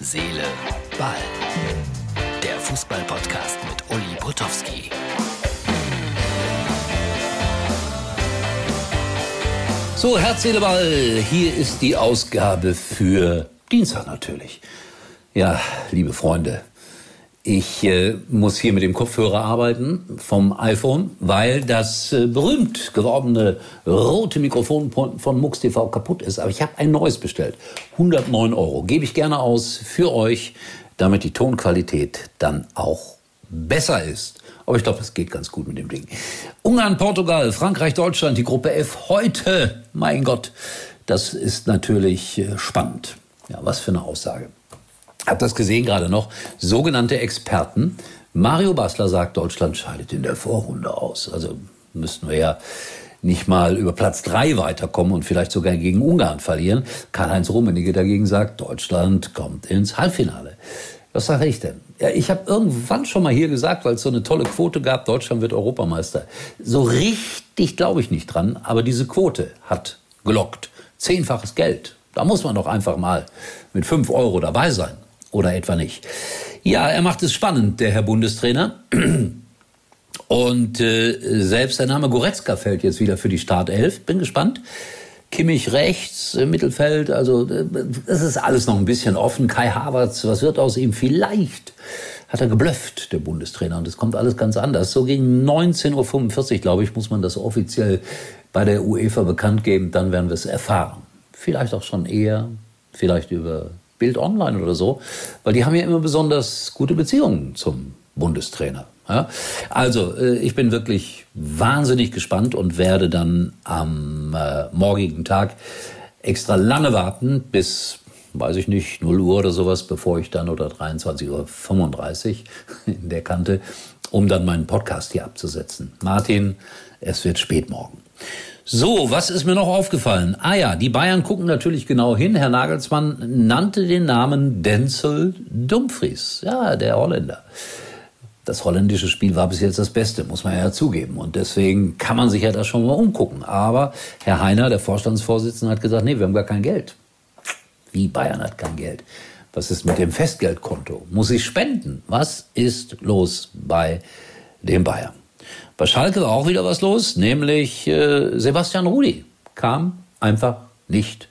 Seele, Ball. Der Fußball-Podcast mit Uli Potowski. So, Herz, Seele, Ball. Hier ist die Ausgabe für Dienstag natürlich. Ja, liebe Freunde, ich äh, muss hier mit dem Kopfhörer arbeiten vom iPhone, weil das äh, berühmt gewordene rote Mikrofon von, MUX TV kaputt ist. Aber ich habe ein neues bestellt. 109 Euro. Gebe ich gerne aus für euch, damit die Tonqualität dann auch besser ist. Aber ich glaube, das geht ganz gut mit dem Ding. Ungarn, Portugal, Frankreich, Deutschland, die Gruppe F heute. Mein Gott, das ist natürlich äh, spannend. Ja, was für eine Aussage. Habt das gesehen gerade noch? Sogenannte Experten. Mario Basler sagt, Deutschland scheidet in der Vorrunde aus. Also müssten wir ja nicht mal über Platz drei weiterkommen und vielleicht sogar gegen Ungarn verlieren. Karl-Heinz Rummenigge dagegen sagt, Deutschland kommt ins Halbfinale. Was sage ich denn? Ja, ich habe irgendwann schon mal hier gesagt, weil es so eine tolle Quote gab, Deutschland wird Europameister. So richtig glaube ich nicht dran, aber diese Quote hat gelockt. Zehnfaches Geld. Da muss man doch einfach mal mit fünf Euro dabei sein. Oder etwa nicht. Ja, er macht es spannend, der Herr Bundestrainer. Und äh, selbst der Name Goretzka fällt jetzt wieder für die Startelf. Bin gespannt. Kimmich rechts, im Mittelfeld, also es ist alles noch ein bisschen offen. Kai Havertz, was wird aus ihm? Vielleicht hat er geblufft, der Bundestrainer, und es kommt alles ganz anders. So gegen 19.45 Uhr, glaube ich, muss man das offiziell bei der UEFA bekannt geben, dann werden wir es erfahren. Vielleicht auch schon eher, vielleicht über Bild Online oder so, weil die haben ja immer besonders gute Beziehungen zum Bundestrainer. Ja? Also, äh, ich bin wirklich wahnsinnig gespannt und werde dann am äh, morgigen Tag extra lange warten, bis, weiß ich nicht, 0 Uhr oder sowas, bevor ich dann oder 23.35 Uhr in der Kante, um dann meinen Podcast hier abzusetzen. Martin, es wird spät morgen. So, was ist mir noch aufgefallen? Ah ja, die Bayern gucken natürlich genau hin. Herr Nagelsmann nannte den Namen Denzel Dumfries. Ja, der Holländer. Das holländische Spiel war bis jetzt das Beste, muss man ja zugeben. Und deswegen kann man sich ja da schon mal umgucken. Aber Herr Heiner, der Vorstandsvorsitzende, hat gesagt, nee, wir haben gar kein Geld. Wie Bayern hat kein Geld? Was ist mit dem Festgeldkonto? Muss ich spenden? Was ist los bei den Bayern? Bei Schalke war auch wieder was los, nämlich äh, Sebastian Rudi kam einfach nicht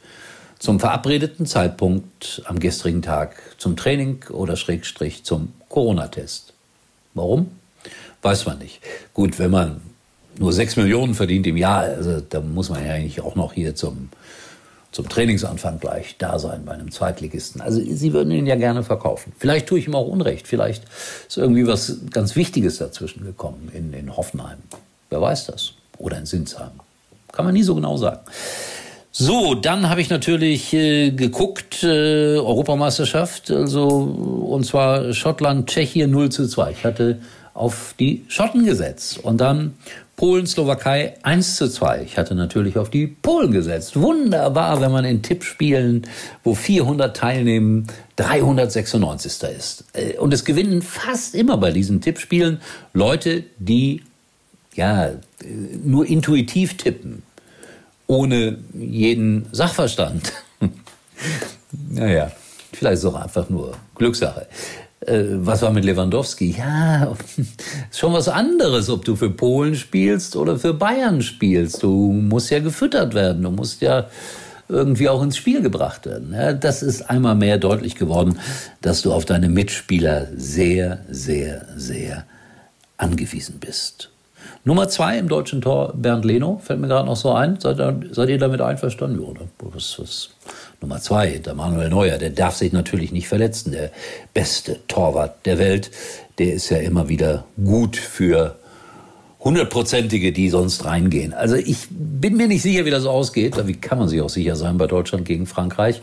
zum verabredeten Zeitpunkt am gestrigen Tag zum Training oder Schrägstrich zum Corona-Test. Warum? Weiß man nicht. Gut, wenn man nur sechs Millionen verdient im Jahr, also da muss man ja eigentlich auch noch hier zum zum Trainingsanfang gleich da sein bei einem Zweitligisten. Also sie würden ihn ja gerne verkaufen. Vielleicht tue ich ihm auch Unrecht. Vielleicht ist irgendwie was ganz Wichtiges dazwischen gekommen in, in Hoffenheim. Wer weiß das? Oder in Sinsheim. Kann man nie so genau sagen. So, dann habe ich natürlich äh, geguckt, äh, Europameisterschaft, also und zwar Schottland, Tschechien 0 zu 2. Ich hatte auf die Schotten gesetzt. Und dann Polen, Slowakei 1 zu 2. Ich hatte natürlich auf die Polen gesetzt. Wunderbar, wenn man in Tippspielen, wo 400 teilnehmen, 396. ist. Äh, und es gewinnen fast immer bei diesen Tippspielen Leute, die ja nur intuitiv tippen, ohne jeden Sachverstand. naja, vielleicht ist es auch einfach nur Glückssache. Äh, was war mit Lewandowski? Ja, ist schon was anderes, ob du für Polen spielst oder für Bayern spielst. Du musst ja gefüttert werden, du musst ja irgendwie auch ins Spiel gebracht werden. Ja, das ist einmal mehr deutlich geworden, dass du auf deine Mitspieler sehr, sehr, sehr angewiesen bist. Nummer zwei im deutschen Tor, Bernd Leno, fällt mir gerade noch so ein. Seid, seid ihr damit einverstanden? Oder was, was Nummer zwei, der Manuel Neuer, der darf sich natürlich nicht verletzen. Der beste Torwart der Welt, der ist ja immer wieder gut für hundertprozentige, die sonst reingehen. Also ich bin mir nicht sicher, wie das ausgeht. Wie kann man sich auch sicher sein bei Deutschland gegen Frankreich?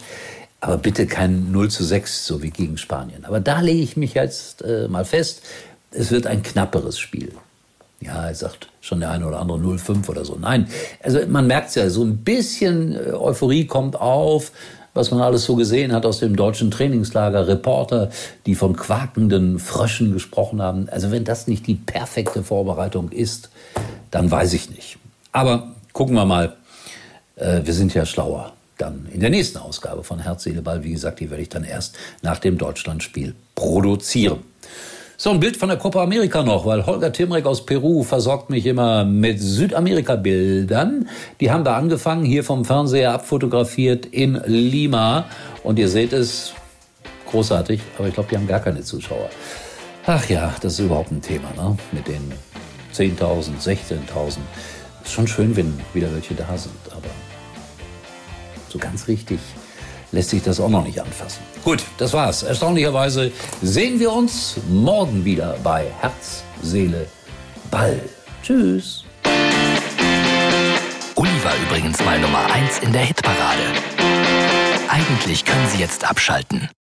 Aber bitte kein 0 zu 6, so wie gegen Spanien. Aber da lege ich mich jetzt äh, mal fest, es wird ein knapperes Spiel. Ja, er sagt schon der eine oder andere 0,5 oder so. Nein, also man merkt es ja, so ein bisschen äh, Euphorie kommt auf, was man alles so gesehen hat aus dem deutschen Trainingslager, Reporter, die von quakenden Fröschen gesprochen haben. Also wenn das nicht die perfekte Vorbereitung ist, dann weiß ich nicht. Aber gucken wir mal, äh, wir sind ja schlauer dann in der nächsten Ausgabe von Herz, Seele, Ball. Wie gesagt, die werde ich dann erst nach dem Deutschlandspiel produzieren. So, ein Bild von der Copa America noch, weil Holger Timrek aus Peru versorgt mich immer mit Südamerika-Bildern. Die haben wir angefangen, hier vom Fernseher abfotografiert in Lima. Und ihr seht es, großartig, aber ich glaube, die haben gar keine Zuschauer. Ach ja, das ist überhaupt ein Thema, ne? Mit den 10.000, 16.000. Ist schon schön, wenn wieder welche da sind, aber so ganz richtig lässt sich das auch noch nicht anfassen. Gut, das war's. Erstaunlicherweise sehen wir uns morgen wieder bei Herz, Seele, Ball. Tschüss. Uli war übrigens mal Nummer 1 in der Hitparade. Eigentlich können Sie jetzt abschalten.